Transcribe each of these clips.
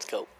Let's go.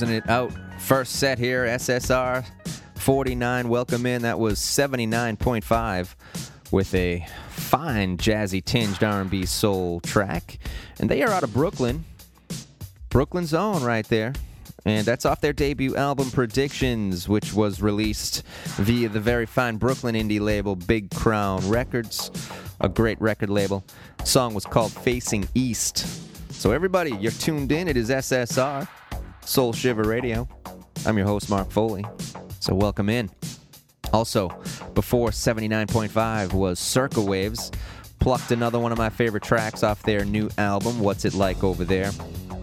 closing it out. First set here, SSR 49. Welcome in. That was 79.5 with a fine jazzy tinged R&B soul track, and they are out of Brooklyn, Brooklyn's own right there. And that's off their debut album Predictions, which was released via the very fine Brooklyn indie label Big Crown Records, a great record label. The song was called Facing East. So everybody, you're tuned in. It is SSR Soul Shiver Radio. I'm your host, Mark Foley. So, welcome in. Also, before 79.5 was Circa Waves. Plucked another one of my favorite tracks off their new album, What's It Like Over There.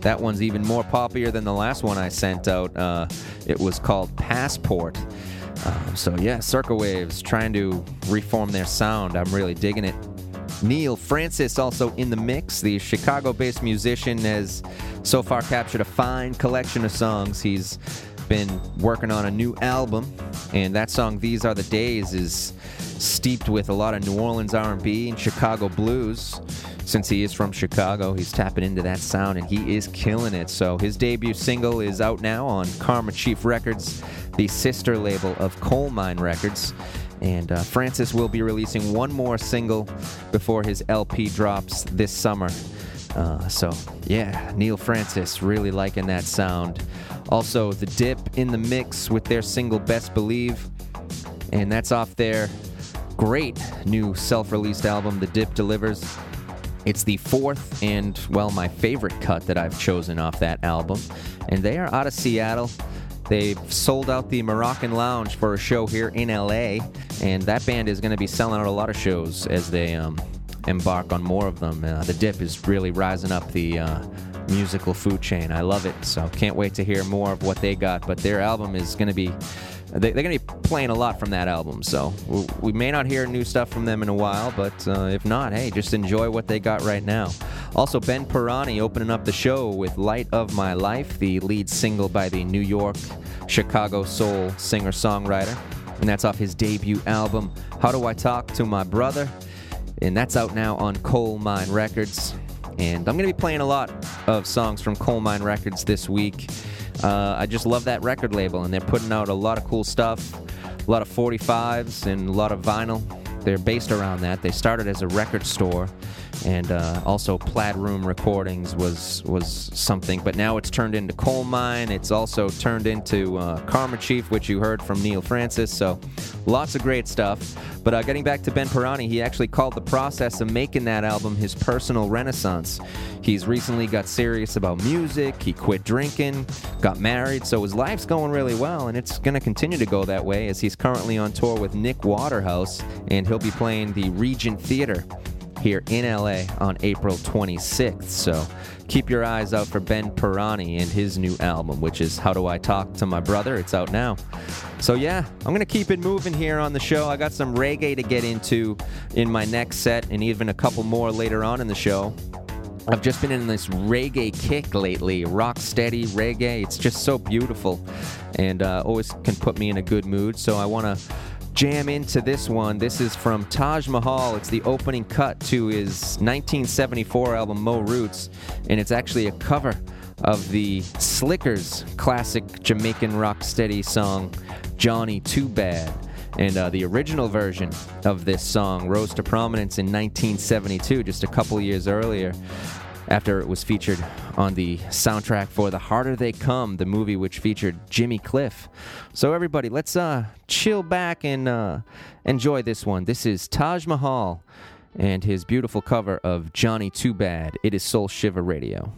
That one's even more poppier than the last one I sent out. Uh, it was called Passport. Uh, so, yeah, Circa Waves trying to reform their sound. I'm really digging it. Neal Francis also in the mix. The Chicago based musician has so far captured a fine collection of songs. He's been working on a new album, and that song "These Are the Days" is steeped with a lot of New Orleans R&B and Chicago blues. Since he is from Chicago, he's tapping into that sound, and he is killing it. So his debut single is out now on Karma Chief Records, the sister label of Colemine Records. And uh, Francis will be releasing one more single before his LP drops this summer. Uh, so, yeah, Neal Francis really liking that sound. Also, The Dip in the mix with their single Best Believe. And that's off their great new self released album, The Dip Delivers. It's the fourth and, well, my favorite cut that I've chosen off that album. And they are out of Seattle. They've sold out the Moroccan Lounge for a show here in LA, and that band is going to be selling out a lot of shows as they um, embark on more of them. Uh, the Dip is really rising up the uh, musical food chain. I love it, so can't wait to hear more of what they got. But their album is going to be. They, they're going to be playing a lot from that album, so we, we may not hear new stuff from them in a while, but uh, if not, hey, just enjoy what they got right now. Also, Ben Pirani opening up the show with Light of My Life, the lead single by the New York, Chicago soul singer songwriter. And that's off his debut album, How Do I Talk to My Brother? And that's out now on Colemine Records. And I'm going to be playing a lot of songs from Colemine Records this week. Uh, I just love that record label, and they're putting out a lot of cool stuff, a lot of 45s and a lot of vinyl. They're based around that. They started as a record store, and uh, also Plaid Room Recordings was was something. But now it's turned into Colemine. It's also turned into uh, Karma Chief, which you heard from Neal Francis. So lots of great stuff. But uh, getting back to Ben Pirani, he actually called the process of making that album his personal renaissance. He's recently got serious about music. He quit drinking, got married, so his life's going really well, and it's going to continue to go that way as he's currently on tour with Nick Waterhouse, and he'll be playing the Regent Theater here in LA on April 26th. So keep your eyes out for Ben Pirani and his new album, which is How Do I Talk to My Brother? It's out now. So yeah, I'm gonna keep it moving here on the show. I got some reggae to get into in my next set, and even a couple more later on in the show. I've just been in this reggae kick lately, rock steady reggae. It's just so beautiful, and uh, always can put me in a good mood. So I want to jam into this one. This is from Taj Mahal. It's the opening cut to his 1974 album Mo Roots, and it's actually a cover of the Slickers classic Jamaican rock steady song Johnny Too Bad. And uh, the original version of this song rose to prominence in 1972, just a couple years earlier, after it was featured on the soundtrack for The Harder They Come, the movie which featured Jimmy Cliff. So, everybody, let's uh, chill back and uh, enjoy this one. This is Taj Mahal and his beautiful cover of Johnny Too Bad. It is Soul Shiver Radio.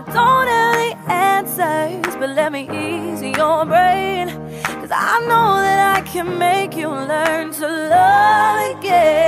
I don't have the answers, but let me ease your brain. Cause I know that I can make you learn to love again.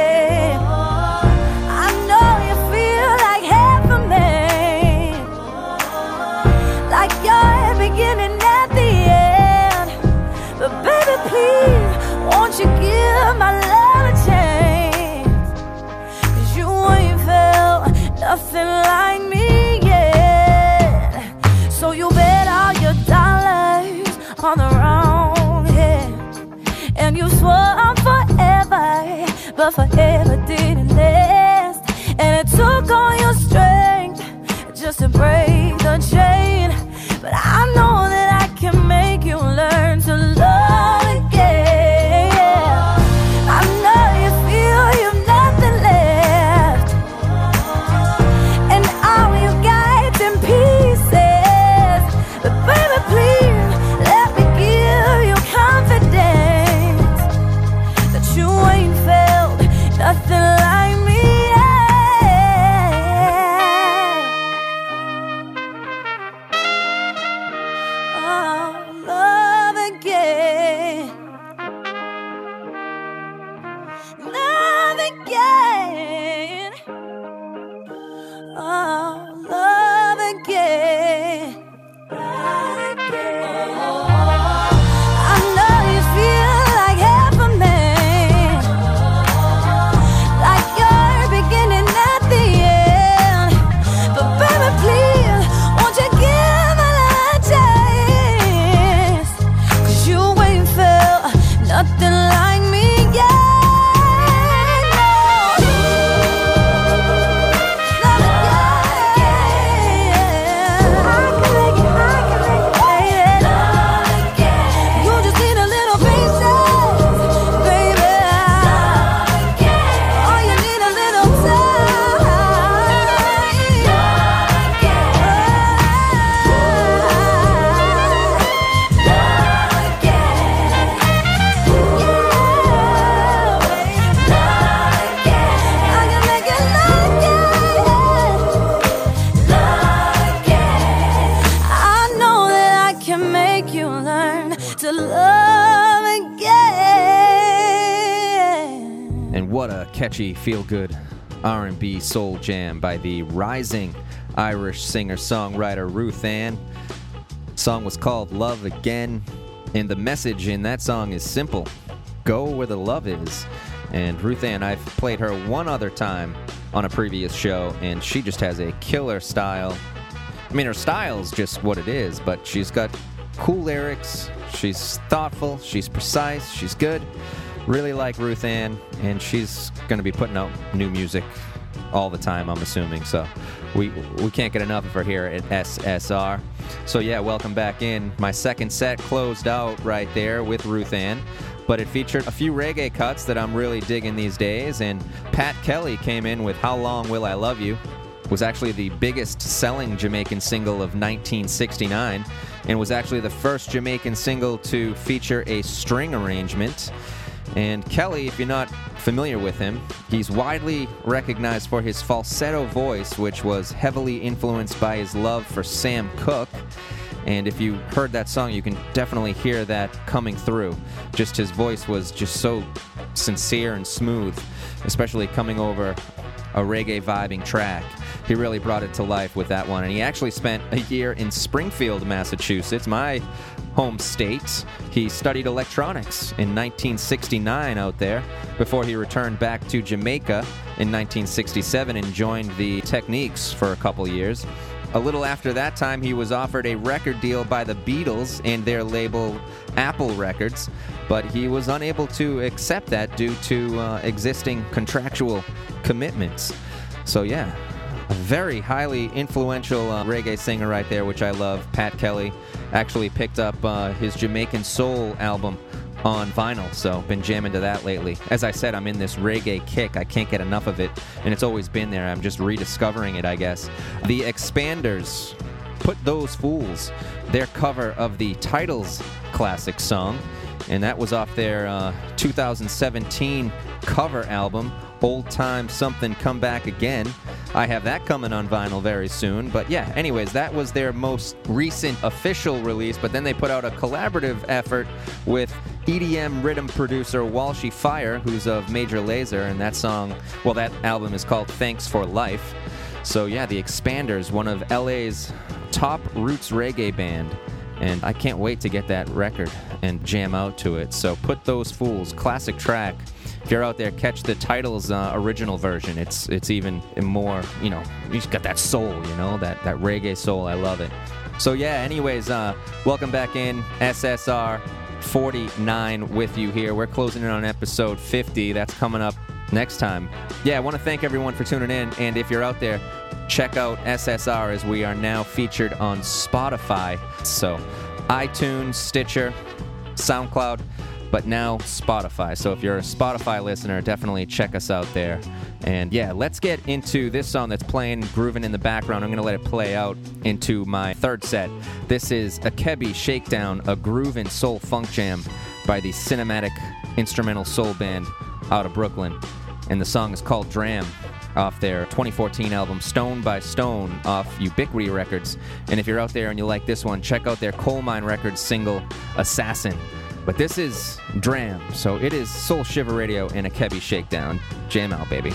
Catchy, feel-good R&B soul jam by the rising Irish singer-songwriter RuthAnne. Song was called Love Again, and the message in that song is simple: go where the love is. And RuthAnne, I've played her one other time on a previous show, and she just has a killer style. I mean, her style's just what it is, but she's got cool lyrics. She's thoughtful. She's precise. She's good. Really like RuthAnne, and she's going to be putting out new music all the time. I'm assuming. So we we can't get enough of her here at SSR. So yeah, welcome back in. My second set closed out right there with RuthAnne. But it featured a few reggae cuts that I'm really digging these days, and Pat Kelly came in with "How Long Will I Love You," was actually the biggest selling Jamaican single of 1969 and was actually the first Jamaican single to feature a string arrangement. And Kelly, if you're not familiar with him, he's widely recognized for his falsetto voice, which was heavily influenced by his love for Sam Cooke. And if you heard that song, you can definitely hear that coming through. Just his voice was just so sincere and smooth, especially coming over a reggae vibing track. He really brought it to life with that one. And he actually spent a year in Springfield, Massachusetts, my home state. He studied electronics in 1969 out there before he returned back to Jamaica in 1967 and joined the Techniques for a couple years. A little after that time, he was offered a record deal by the Beatles and their label Apple Records, but he was unable to accept that due to uh, existing contractual commitments. So, yeah, a very highly influential uh, reggae singer right there, which I love. Pat Kelly actually picked up uh, his Jamaican Soul album on vinyl, so been jamming to that lately. As I said, I'm in this reggae kick. I can't get enough of it, and it's always been there. I'm just rediscovering it, I guess. The Expanders, Put Those Fools, their cover of the Titles classic song, and that was off their uh, 2017 cover album, Old Time Something Come Back Again. I have that coming on vinyl very soon. But yeah, anyways, that was their most recent official release. But then they put out a collaborative effort with EDM rhythm producer Walshy Fire, who's of Major Lazer, and that song, well, that album is called Thanks for Life. So yeah, the Expanders, one of LA's top roots reggae band. And I can't wait to get that record and jam out to it. So put those fools, classic track. If you're out there, catch the title's uh, original version. It's it's even more, you know, just got that soul, you know, that that reggae soul. I love it. So yeah. Anyways, uh, welcome back in SSR 49 with you here. We're closing in on episode 50. That's coming up next time. Yeah, I want to thank everyone for tuning in. And if you're out there, check out SSR as we are now featured on Spotify. So, iTunes, Stitcher, SoundCloud, but now Spotify. So, if you're a Spotify listener, definitely check us out there. And yeah, let's get into this song that's playing, grooving in the background. I'm going to let it play out into my third set. This is Ikebe Shakedown, a groove and soul funk jam by the Cinematic Instrumental Soul Band out of Brooklyn. And the song is called Dram off their 2014 album Stone by Stone off Ubiquity Records. And if you're out there and you like this one, check out their Colemine Records single Assassin. But this is Dram, so it is Soul Shiver Radio and Ikebe Shakedown. Jam out, baby.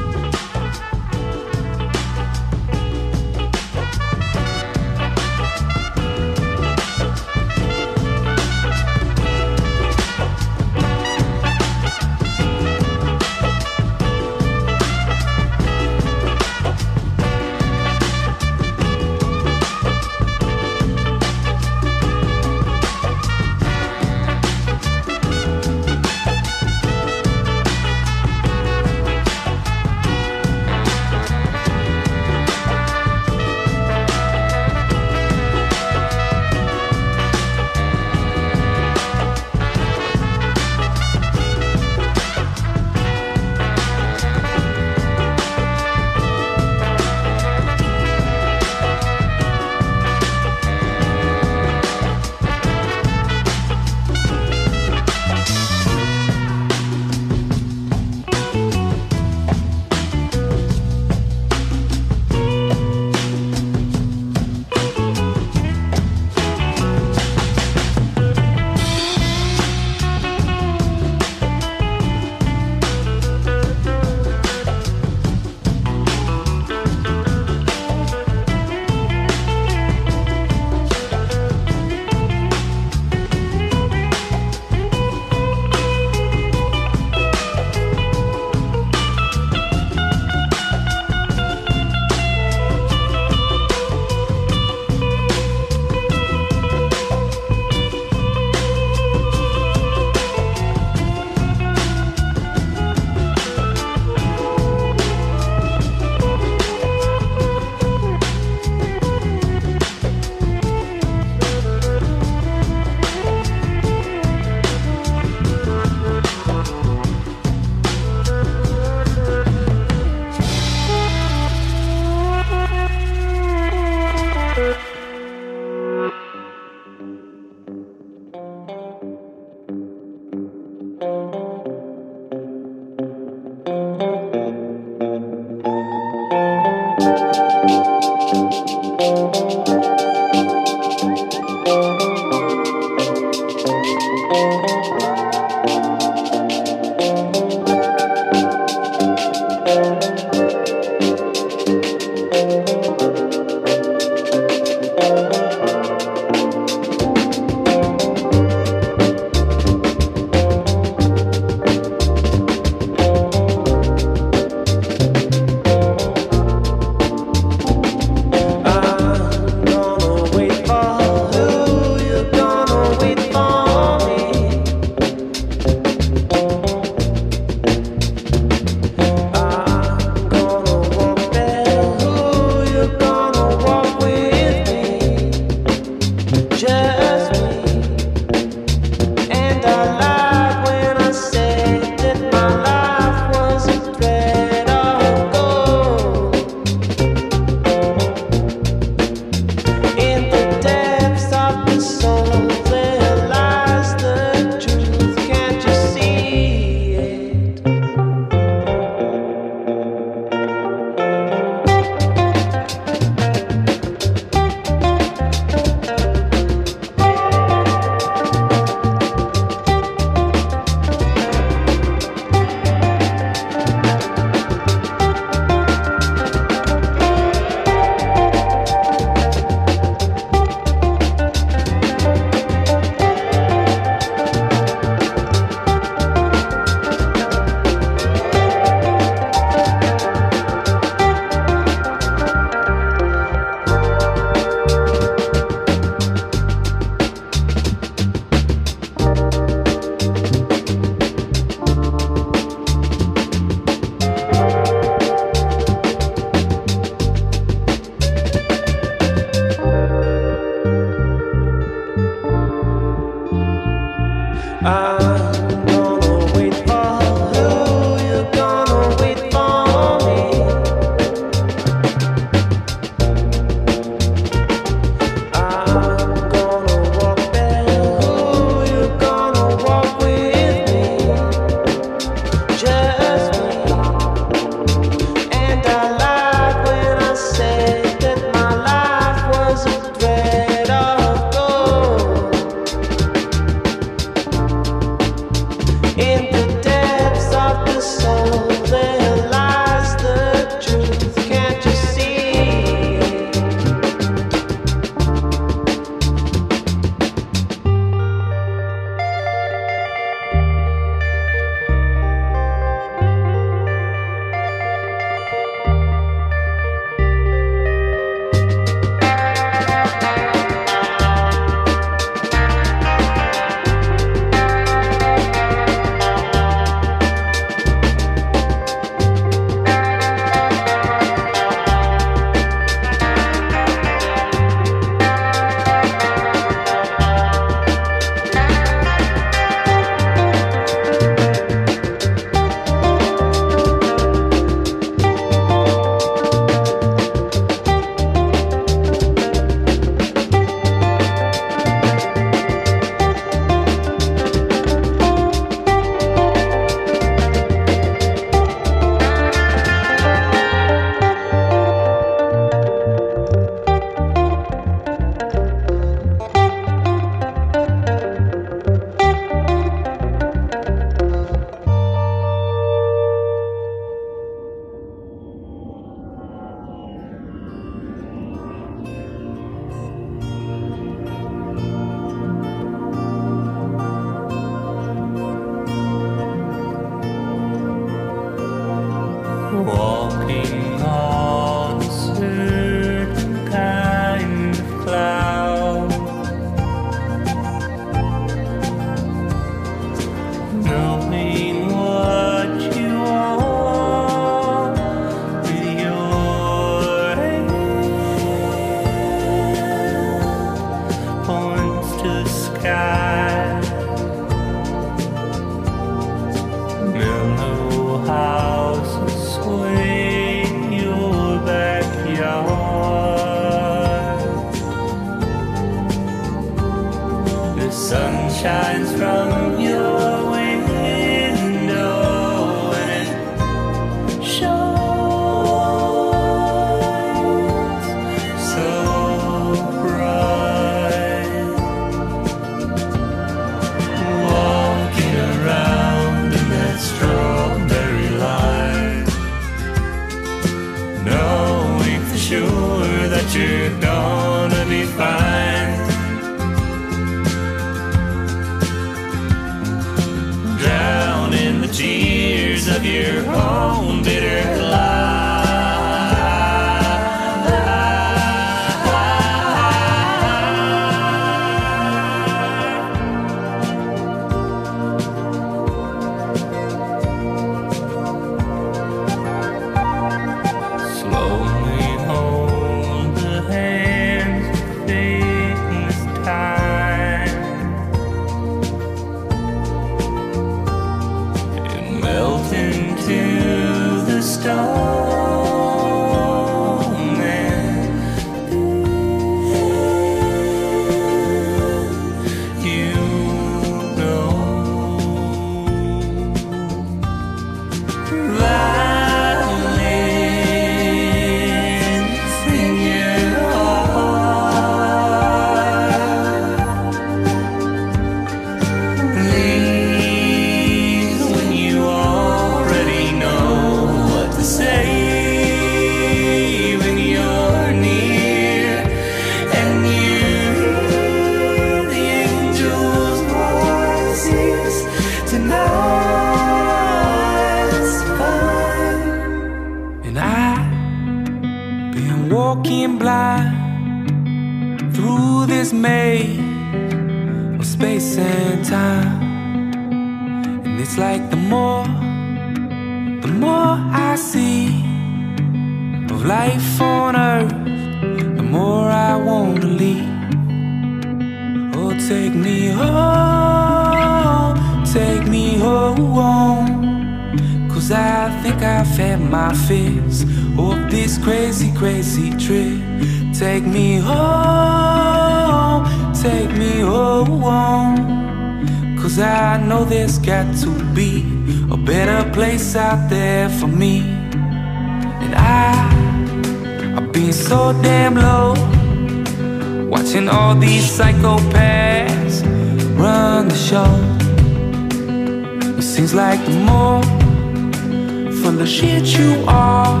Shit you are,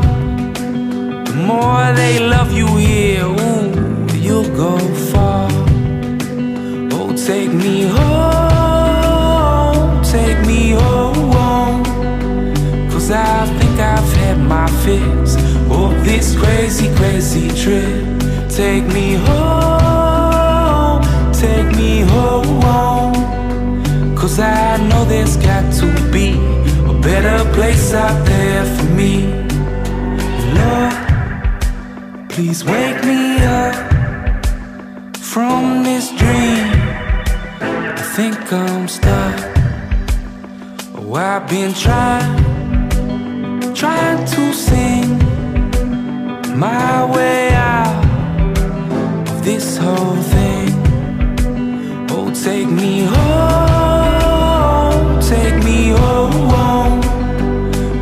the more they love you here. Ooh, you'll go far. Oh, take me home, take me home. Cause I think I've had my fix of this crazy, crazy trip. Take me home, take me home. Cause I know there's got to be a better place out there please wake me up from this dream. I think I'm stuck. Oh, I've been trying, trying to sing my way out of this whole thing. Oh, take me home, take me home.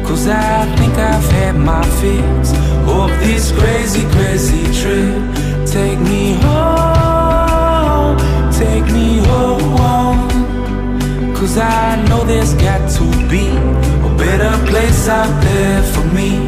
Cause I think I've had my this crazy, crazy trip. Take me home, take me home. Cause I know there's got to be a better place out there for me.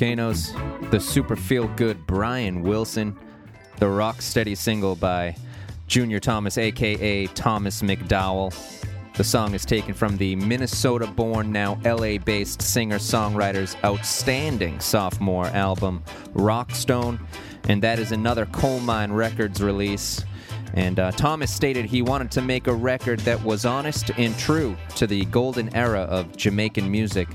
Volcanoes, the super feel good Brian Wilson, the rock steady single by Junior Thomas, aka Thomas McDowell. The song is taken from the Minnesota born, now LA based singer songwriter's outstanding sophomore album, Rockstone, and that is another Colemine Records release. And uh, Thomas stated he wanted to make a record that was honest and true to the golden era of Jamaican music.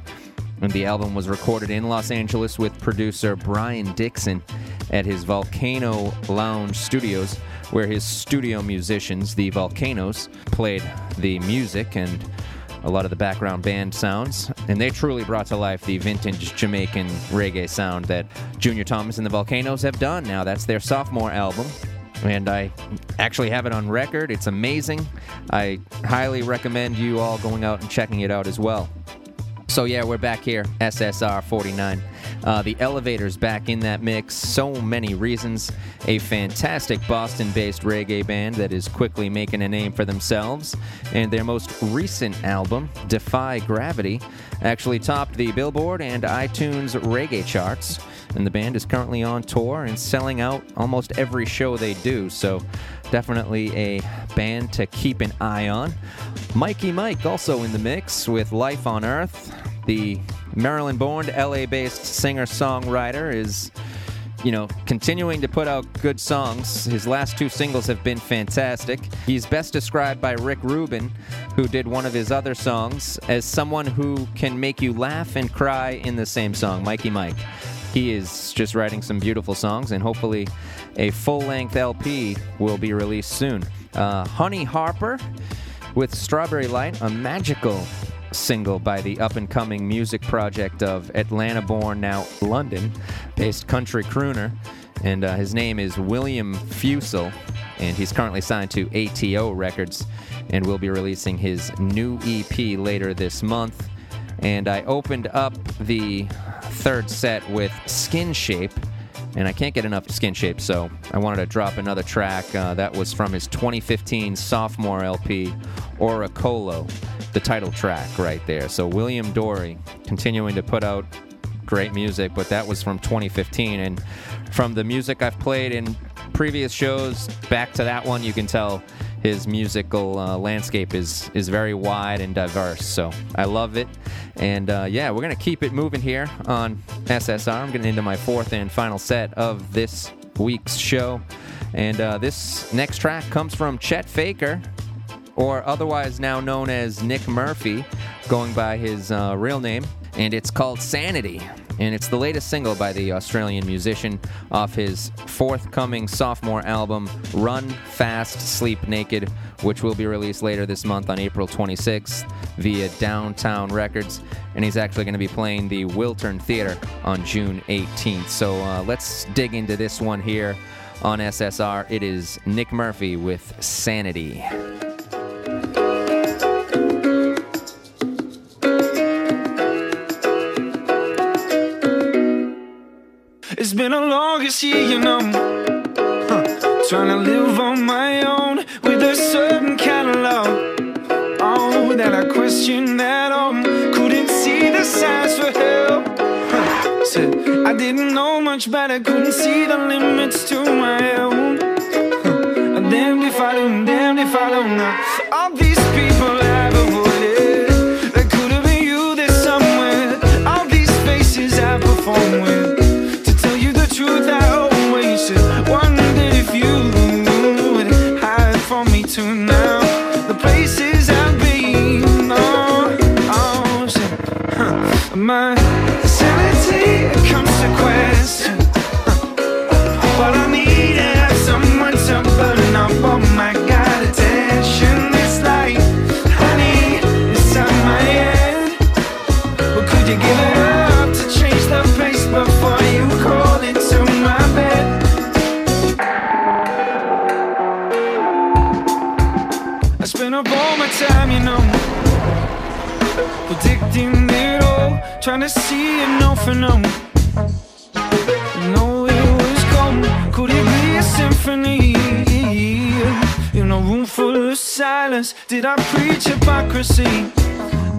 And the album was recorded in Los Angeles with producer Brian Dixon at his Volcano Lounge Studios, where his studio musicians, the Volcanoes, played the music and a lot of the background band sounds. And they truly brought to life the vintage Jamaican reggae sound that Junior Thomas and the Volcanoes have done. Now, that's their sophomore album and I actually have it on record. It's amazing. I highly recommend you all going out and checking it out as well. So yeah, we're back here, SSR 49. Uh, the Elovaters back in that mix. So many reasons. A fantastic Boston-based reggae band that is quickly making a name for themselves, and their most recent album, Defy Gravity, actually topped the Billboard and iTunes reggae charts. And the band is currently on tour and selling out almost every show they do. So definitely a band to keep an eye on. Mikey Mike also in the mix with Life on Earth. The Maryland born, LA based singer songwriter is, you know, continuing to put out good songs. His last two singles have been fantastic. He's best described by Rick Rubin, who did one of his other songs, as someone who can make you laugh and cry in the same song, Mikey Mike. He is just writing some beautiful songs, and hopefully, a full length LP will be released soon. Uh, Honey Harper with Strawberry Light, a magical single by the up and coming music project of Atlanta born, now London based country crooner. And uh, his name is William Fussell, and he's currently signed to ATO Records and will be releasing his new EP later this month. And I opened up the third set with Skinshape and I can't get enough Skinshape, so I wanted to drop another track uh, that was from his 2015 sophomore LP, Oracolo, the title track right there. So William Dorey continuing to put out great music, but that was from 2015. And from the music I've played in previous shows back to that one, you can tell his musical uh, landscape is is very wide and diverse. So I love it, and uh, yeah, we're gonna keep it moving here on SSR. I'm getting into my fourth and final set of this week's show, and uh, this next track comes from Chet Faker, or otherwise now known as Nick Murphy, going by his uh, real name, and it's called Sanity. And it's the latest single by the Australian musician off his forthcoming sophomore album, Run Fast, Sleep Naked, which will be released later this month on April 26th via Downtown Records. And he's actually going to be playing the Wiltern Theater on June 18th. So uh, let's dig into this one here on SSR. It is Nick Murphy with Sanity. It's been a longest year, you know. Huh. Trying to live on my own with a certain kind of love. Oh, that I question at all. Couldn't see the signs for help. Huh. Said I didn't know much better, couldn't see the limits to my own. Huh. Damned if I do, damned if I don't know. To see it no for no. It was cold. Could it be a symphony? In a room full of silence, did I preach hypocrisy?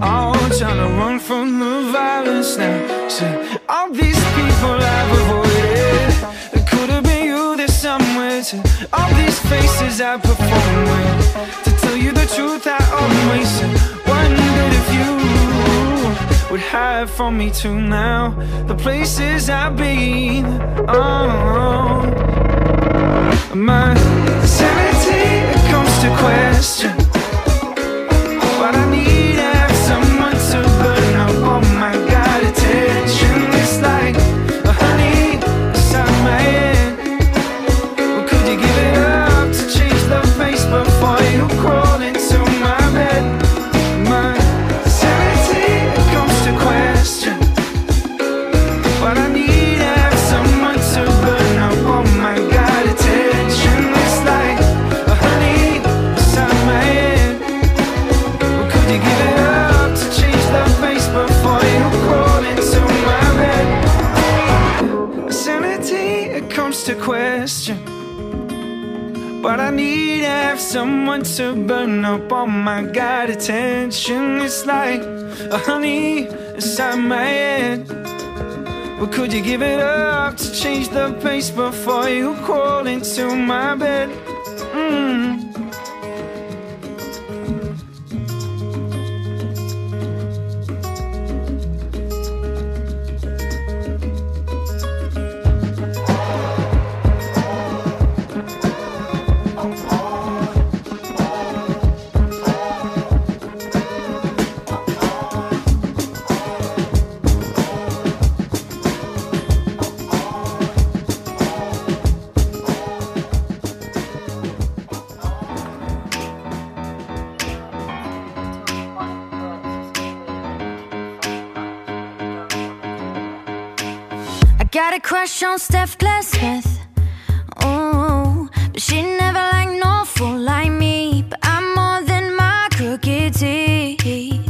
Oh, all trying to run from the violence now. Say, all these people I've avoided, it could have been you there somewhere. To all these faces I perform with, to tell you the truth, I always wondered if you would hide from me too. Now the places I've been, oh, my sanity comes to question. Someone to burn up all my God attention. It's like a honey inside my head. Well, could you give it up to change the pace before you crawl into my bed? Crush on Steph Glassmith. Oh, but she never liked no fool like me. But I'm more than my crooked teeth.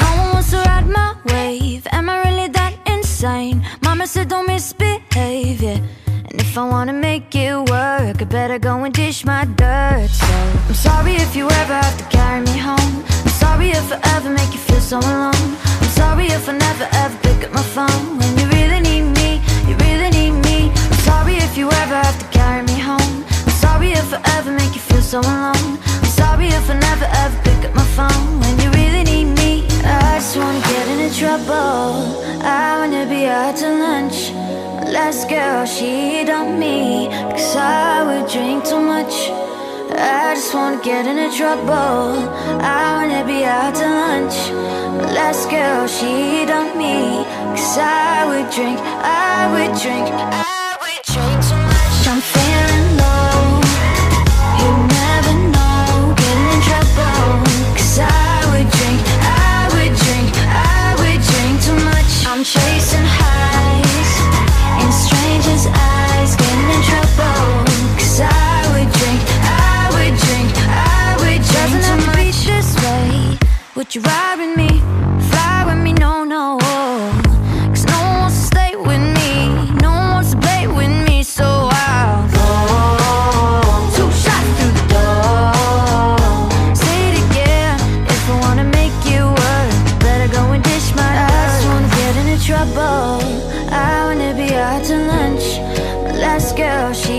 No one wants to ride my wave. Am I really that insane? Mama said don't misbehave, yeah. And if I wanna make it work, I better go and dish my dirt. So I'm sorry if you ever have to carry me home. I'm sorry if I ever make you feel so alone. I'm sorry if I never ever pick up my phone you ever have to carry me home. I'm sorry if I ever make you feel so alone. I'm sorry if I never ever pick up my phone when you really need me. I just wanna get into trouble. I wanna be out to lunch. My last girl, she dumped me because I would drink too much. I just wanna get into trouble. I wanna be out to lunch. My last girl, she dumped me. Cause I would drink, I would drink, I Would you ride with me? Fly with me? No, no. Cause no one wants to stay with me. No one wants to play with me. So I'll go. Two shots through the door. Say it again. If I wanna make you work, better go and dish my I just wanna get into trouble. I wanna be out to lunch. My last girl, she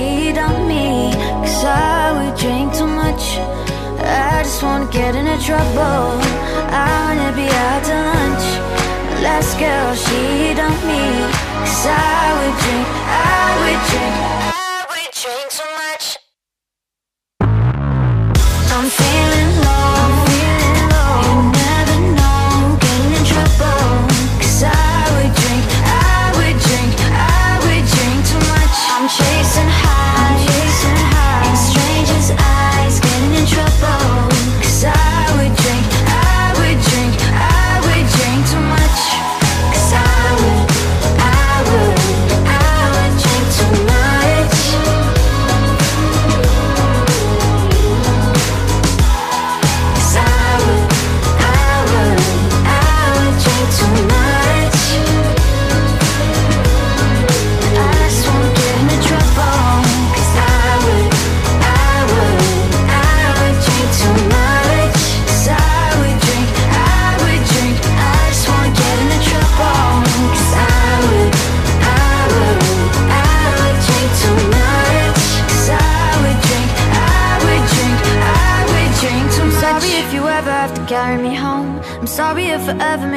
wanna get into trouble. I wanna be out to lunch. Last girl, she dumped me. Cause I would drink, I would drink,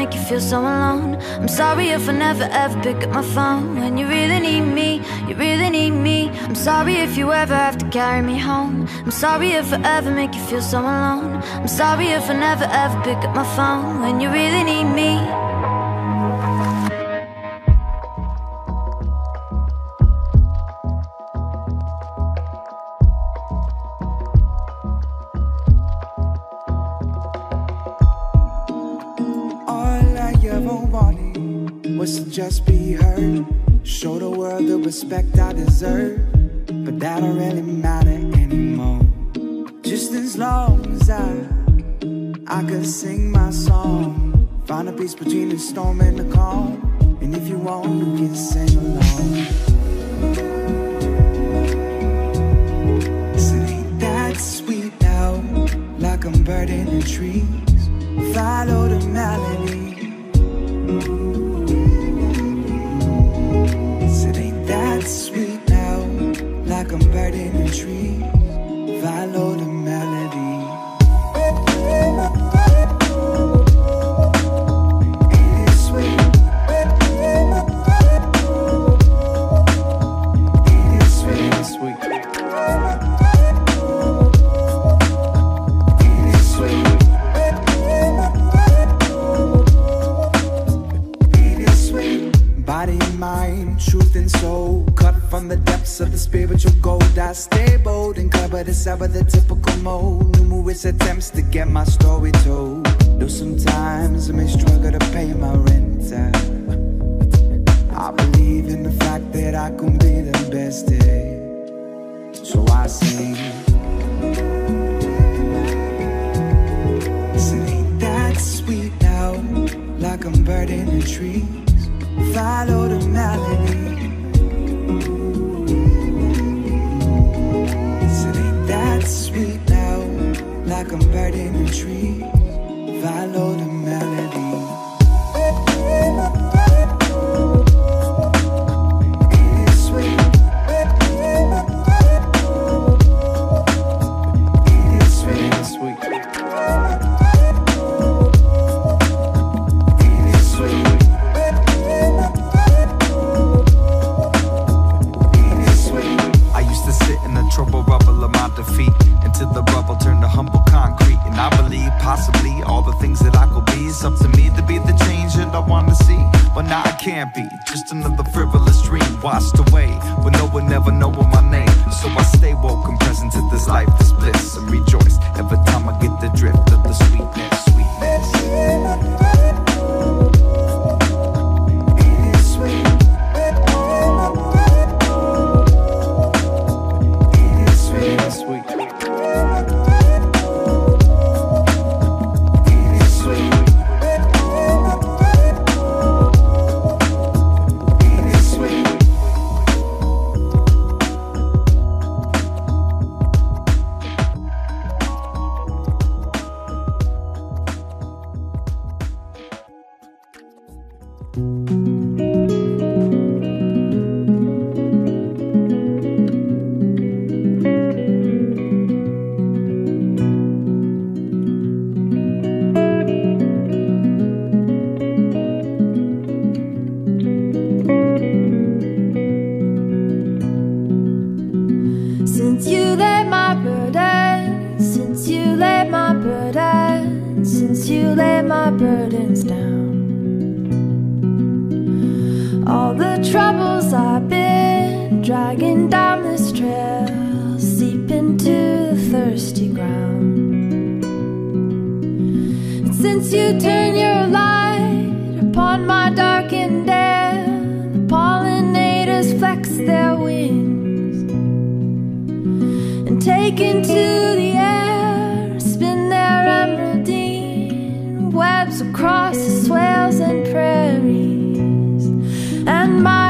make you feel so alone. I'm sorry if I never ever pick up my phone when you really need me. You really need me. I'm sorry if you ever have to carry me home. I'm sorry if I ever make you feel so alone. I'm sorry if I never ever pick up my phone when you really need me. Respect I deserve. But that don't really matter anymore. Just as long as I, I could sing my song. Find a peace between the storm and the calm. And if you want, you can sing along. That sweet now? Like I'm burning the trees. Follow the melody. Said ain't that sweet now? Like I'm burning the trees. Follow the melody. To get my since you laid my burdens down. All the troubles I've been dragging down this trail seep into the thirsty ground. And since you turn your light upon my darkened day, the pollinators flex their wings and take into the air, across the swales and prairies, and my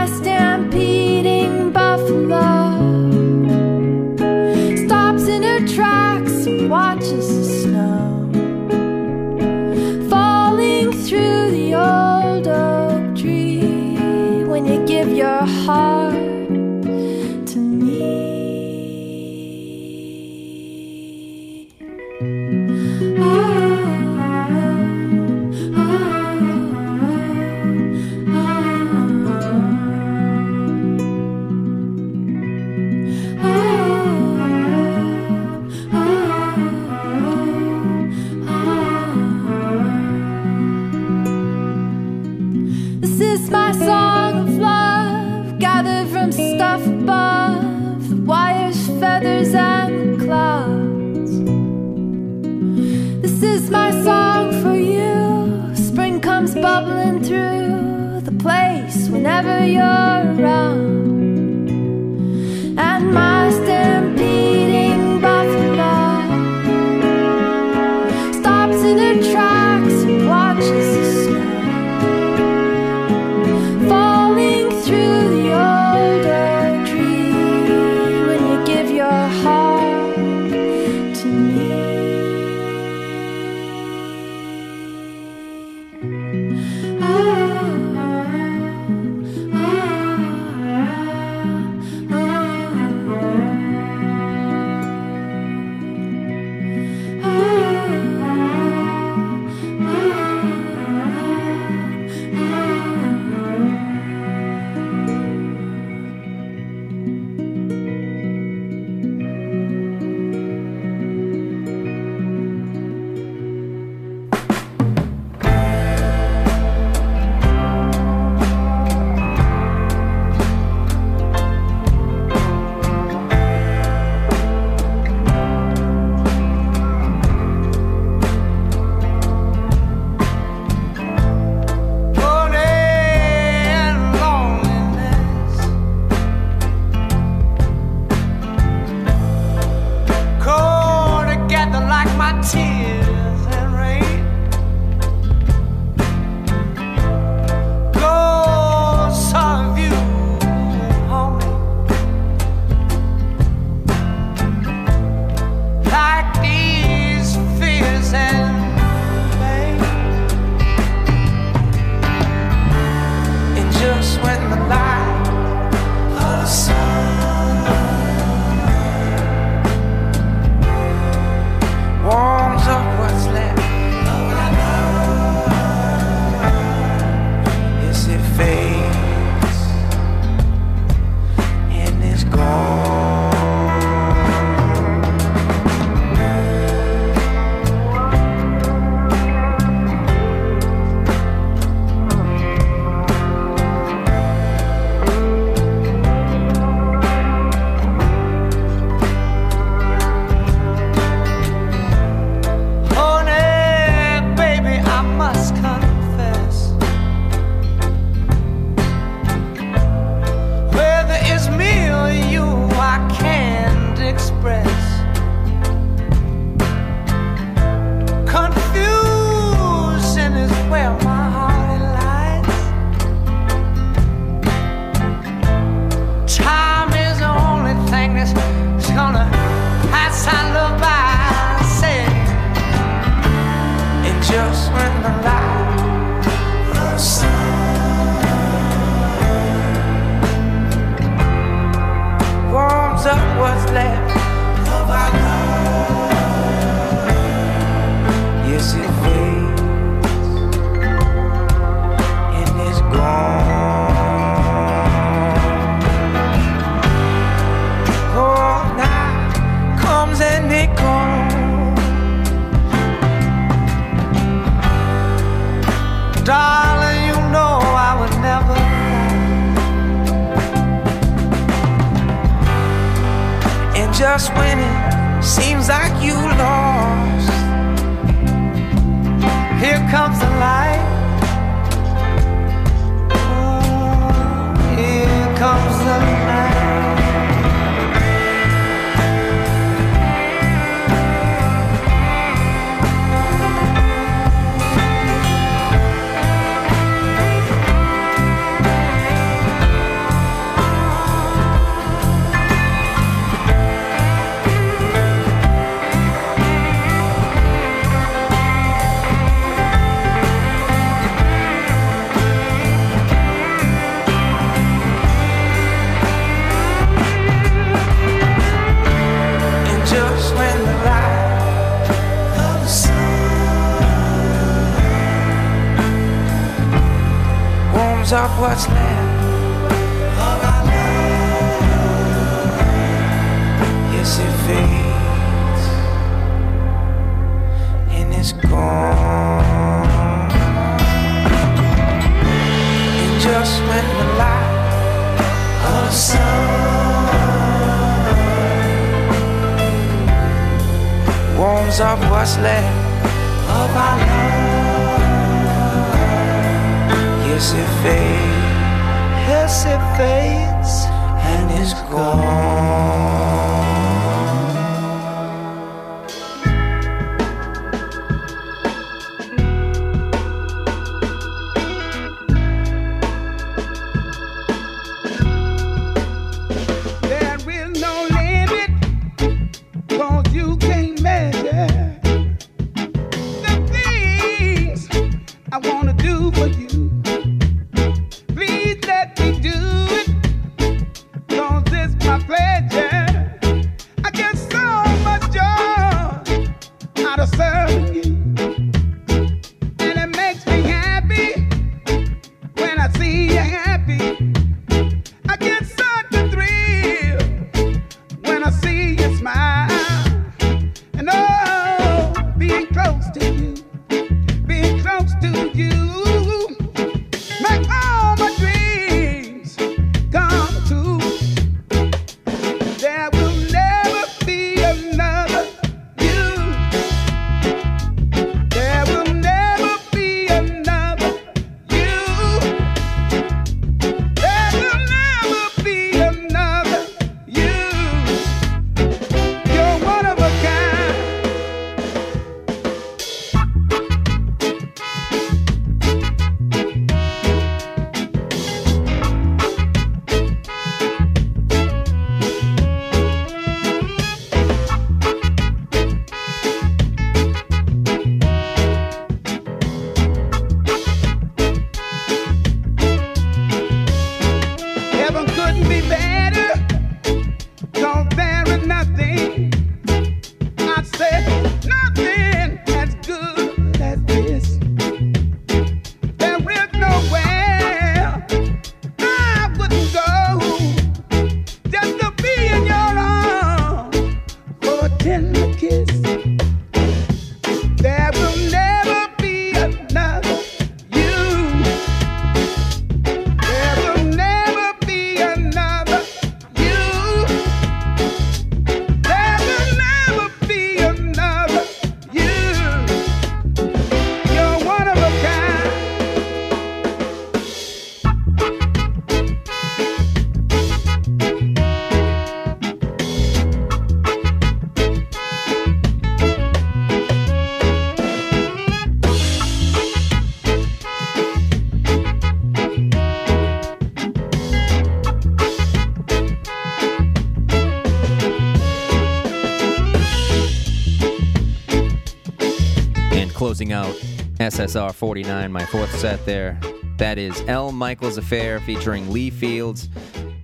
SSR 49, my fourth set there. That is El Michels Affair featuring Lee Fields.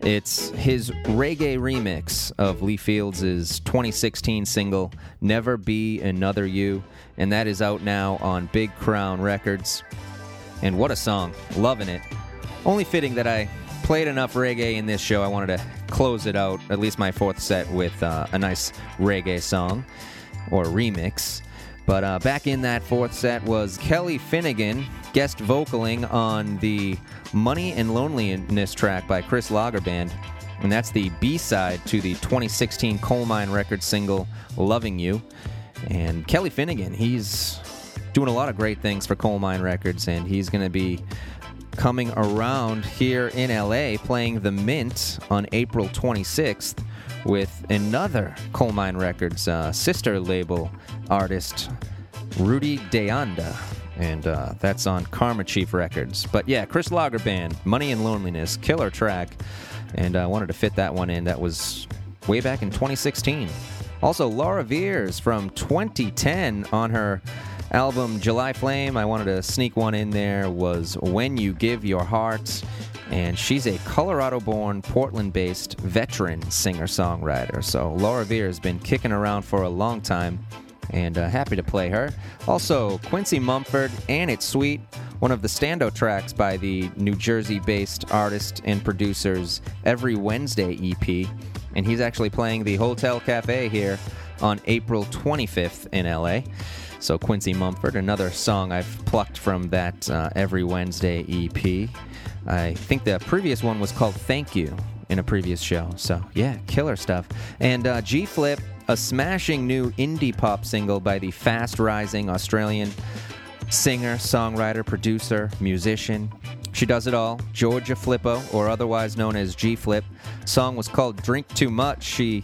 It's his reggae remix of Lee Fields' 2016 single, Never Be Another You. And that is out now on Big Crown Records. And what a song. Loving it. Only fitting that I played enough reggae in this show. I wanted to close it out, at least my fourth set, with uh, a nice reggae song or remix. But uh, back in that fourth set was Kelly Finnigan guest vocaling on the Money and Loneliness track by Chris Lagerband. And that's the B side to the 2016 Colemine Records single Loving You. And Kelly Finnigan, he's doing a lot of great things for Colemine Records, and he's going to be coming around here in LA playing the Mint on April 26th with another Colemine Records uh, sister label artist, Rudy De Anda. And uh, that's on Karma Chief Records. But yeah, Chris Lager Band, Money and Loneliness, killer track. And I wanted to fit that one in. That was way back in 2016. Also, Laura Veirs from 2010 on her album July Flame. I wanted to sneak one in there was When You Give Your Heart. And she's a Colorado born, Portland based veteran singer songwriter. So Laura Veer has been kicking around for a long time and uh, happy to play her. Also, Quincy Mumford and It's Sweet, one of the standout tracks by the New Jersey based artist and producers Every Wednesday EP. And he's actually playing the Hotel Cafe here on April 25th in LA. So, Quincy Mumford, another song I've plucked from that uh, Every Wednesday EP. I think the previous one was called Thank You in a previous show. So, yeah, killer stuff. And uh, G Flip, a smashing new indie pop single by the fast rising Australian singer, songwriter, producer, musician, She does it all. Georgia Flipo, or otherwise known as G Flip. Song was called Drink Too Much. She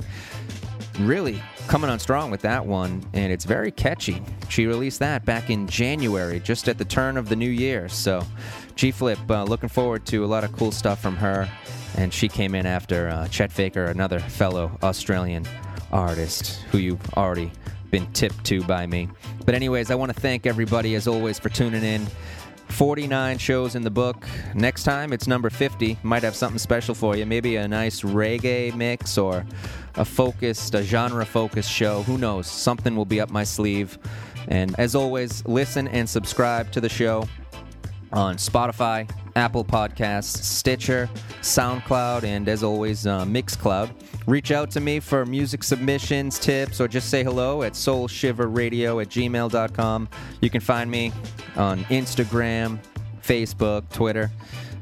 really coming on strong with that one, and it's very catchy. She released that back in January, just at the turn of the new year. So, G Flip, uh, looking forward to a lot of cool stuff from her. And she came in after uh, Chet Faker, another fellow Australian artist who you've already been tipped to by me. But, anyways, I want to thank everybody, as always, for tuning in. 49 shows in the book. Next time, it's number 50. Might have something special for you. Maybe a nice reggae mix or a focused, a genre focused show. Who knows? Something will be up my sleeve. And as always, listen and subscribe to the show on Spotify, Apple Podcasts, Stitcher, SoundCloud, and as always, uh, Mixcloud. Reach out to me for music submissions, tips, or just say hello at soulshiverradio at gmail.com. You can find me on Instagram, Facebook, Twitter.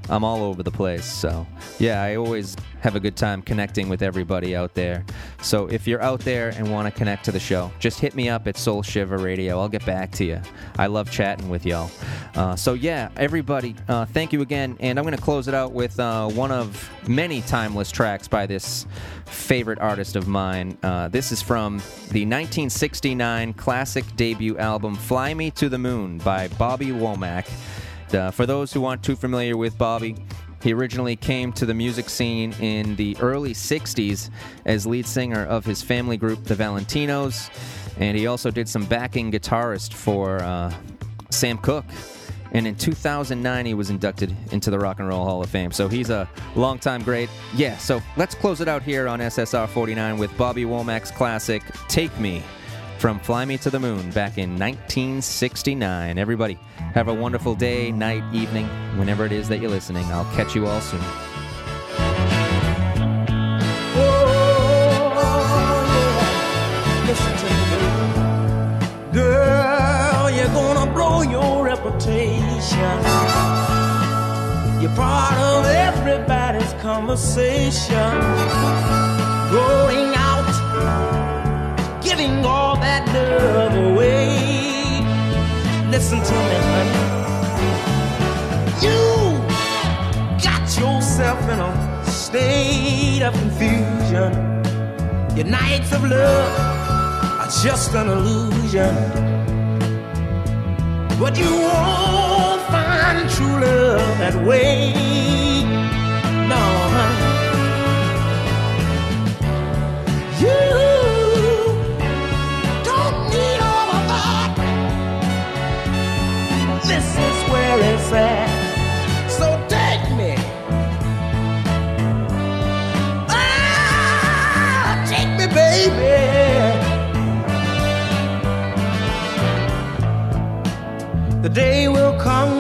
I'm all over the place. So, yeah, I always have a good time connecting with everybody out there. So, if you're out there and want to connect to the show, just hit me up at Soul Shiver Radio. I'll get back to you. I love chatting with y'all. Uh, so, yeah, everybody, uh, thank you again. And I'm going to close it out with uh, one of many timeless tracks by this favorite artist of mine. Uh, this is from the 1969 classic debut album, Fly Me to the Moon by Bobby Womack. Uh, for those who aren't too familiar with Bobby, he originally came to the music scene in the early 60s as lead singer of his family group, the Valentinos, and he also did some backing guitarist for uh, Sam Cooke. And in 2009, he was inducted into the Rock and Roll Hall of Fame. So he's a longtime great. Yeah, so let's close it out here on SSR 49 with Bobby Womack's classic, Take Me from Fly Me to the Moon back in 1969. Everybody, have a wonderful day, night, evening, whenever it is that you're listening. I'll catch you all soon. Me. Girl, you're gonna blow your reputation. You're part of everybody's conversation. Going out, giving all love away. Listen to me, honey. You got yourself in a state of confusion. Your nights of love are just an illusion. But you won't find true love that way. No, honey. You where it's at. So take me. Ah, take me, baby. The day will come,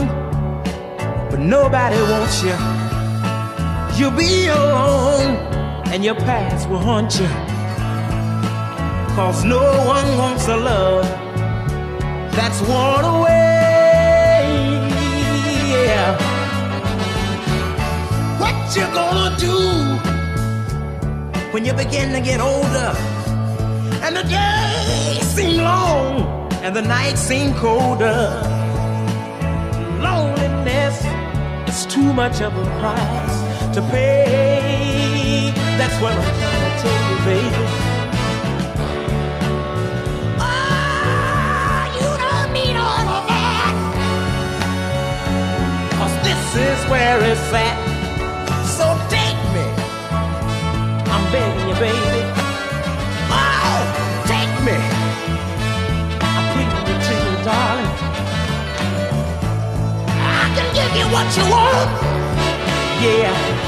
but nobody wants you. You'll be alone, and your past will haunt you. Cause no one wants a love that's worn away. What you gonna do when you begin to get older and the days seem long and the nights seem colder? Loneliness is too much of a price to pay. That's what I'm trying to tell you, baby. Ah, you don't need all of that. Cause this is where it's at. You what you want. Yeah.